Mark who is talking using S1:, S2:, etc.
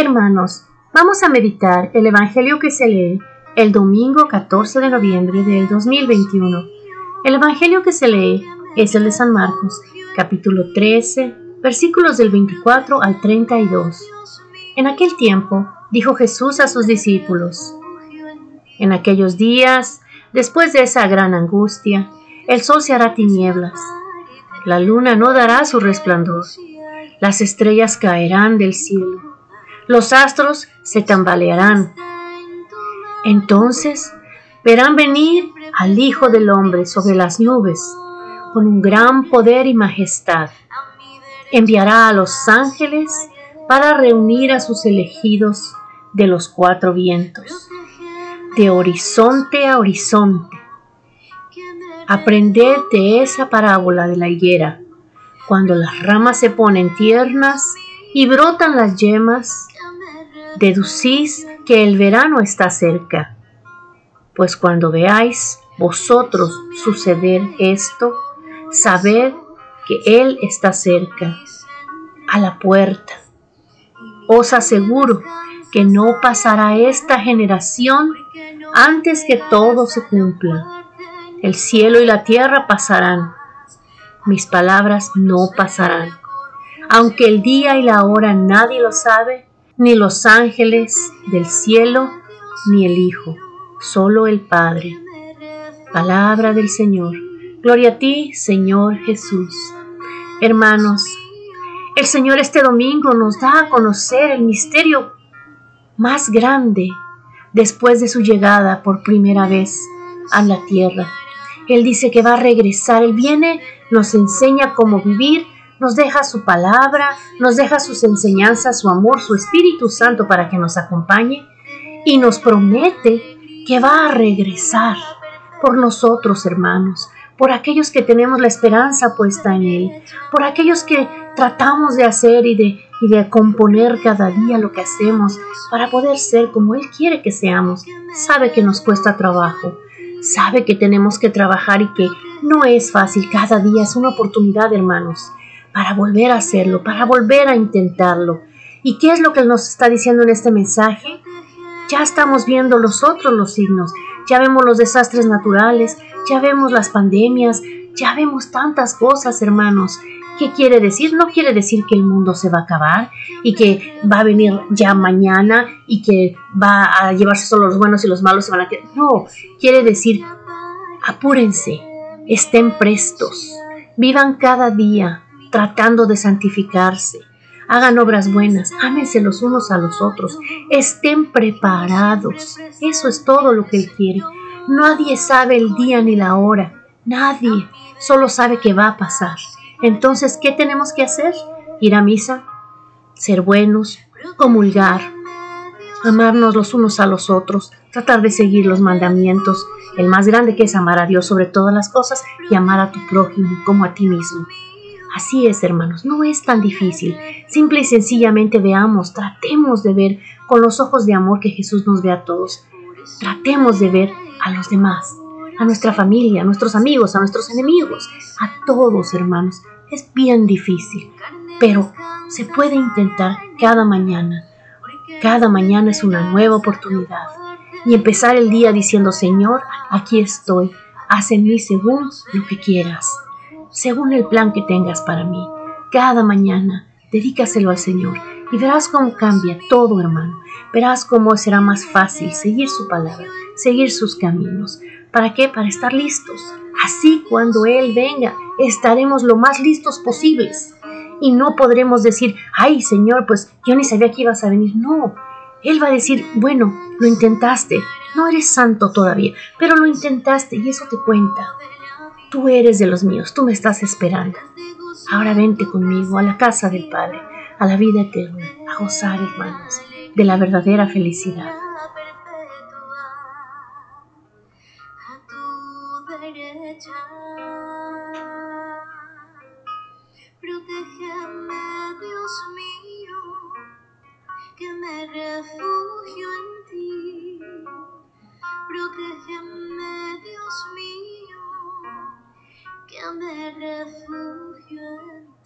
S1: Hermanos, vamos a meditar el Evangelio que se lee el domingo 14 de noviembre del 2021. El Evangelio que se lee es el de San Marcos, capítulo 13, versículos del 24 al 32. En aquel tiempo dijo Jesús a sus discípulos, En aquellos días, después de esa gran angustia, el sol se hará tinieblas, la luna no dará su resplandor, las estrellas caerán del cielo los astros se tambalearán. Entonces verán venir al Hijo del Hombre sobre las nubes con un gran poder y majestad. Enviará a los ángeles para reunir a sus elegidos de los cuatro vientos, de horizonte a horizonte. Aprended de esa parábola de la higuera. Cuando las ramas se ponen tiernas y brotan las yemas, deducís que el verano está cerca. Pues cuando veáis vosotros suceder esto, sabed que Él está cerca, a la puerta. Os aseguro que no pasará esta generación antes que todo se cumpla. El cielo y la tierra pasarán, mis palabras no pasarán. Aunque el día y la hora nadie lo sabe, ni los ángeles del cielo, ni el Hijo, solo el Padre. Palabra del Señor. Gloria a ti, Señor Jesús. Hermanos, el Señor este domingo nos da a conocer el misterio más grande después de su llegada por primera vez a la tierra. Él dice que va a regresar, Él viene, nos enseña cómo vivir nos deja su palabra, nos deja sus enseñanzas, su amor, su Espíritu Santo para que nos acompañe y nos promete que va a regresar por nosotros, hermanos, por aquellos que tenemos la esperanza puesta en Él, por aquellos que tratamos de hacer y de, y de componer cada día lo que hacemos para poder ser como Él quiere que seamos. Sabe que nos cuesta trabajo, sabe que tenemos que trabajar y que no es fácil, cada día es una oportunidad, hermanos para volver a hacerlo, para volver a intentarlo. ¿Y qué es lo que nos está diciendo en este mensaje? Ya estamos viendo los otros los signos, ya vemos los desastres naturales, ya vemos las pandemias, ya vemos tantas cosas, hermanos. ¿Qué quiere decir? No quiere decir que el mundo se va a acabar y que va a venir ya mañana y que va a llevarse solo los buenos y los malos se van a quedar. No, quiere decir, apúrense, estén prestos, vivan cada día, tratando de santificarse. Hagan obras buenas, ámense los unos a los otros, estén preparados. Eso es todo lo que Él quiere. Nadie sabe el día ni la hora, nadie, solo sabe que va a pasar. Entonces, ¿qué tenemos que hacer? Ir a misa, ser buenos, comulgar, amarnos los unos a los otros, tratar de seguir los mandamientos, el más grande que es amar a Dios sobre todas las cosas y amar a tu prójimo como a ti mismo. Así es, hermanos, no es tan difícil. Simple y sencillamente veamos, tratemos de ver con los ojos de amor que Jesús nos ve a todos. Tratemos de ver a los demás, a nuestra familia, a nuestros amigos, a nuestros enemigos, a todos, hermanos. Es bien difícil, pero se puede intentar cada mañana. Cada mañana es una nueva oportunidad. Y empezar el día diciendo, Señor, aquí estoy, haz en mí según lo que quieras según el plan que tengas para mí. Cada mañana, dedícaselo al Señor y verás cómo cambia todo, hermano. Verás cómo será más fácil seguir su palabra, seguir sus caminos. ¿Para qué? Para estar listos. Así cuando Él venga, estaremos lo más listos posibles. Y no podremos decir, ay Señor, pues yo ni sabía que ibas a venir. No, Él va a decir, bueno, lo intentaste. No eres santo todavía, pero lo intentaste y eso te cuenta. Tú eres de los míos, tú me estás esperando. Ahora vente conmigo a la casa del Padre, a la vida eterna, a gozar, hermanos, de la verdadera felicidad.
S2: Protégeme, Dios mío, que me refugio en ti. Protégeme, Dios mío que me refugio en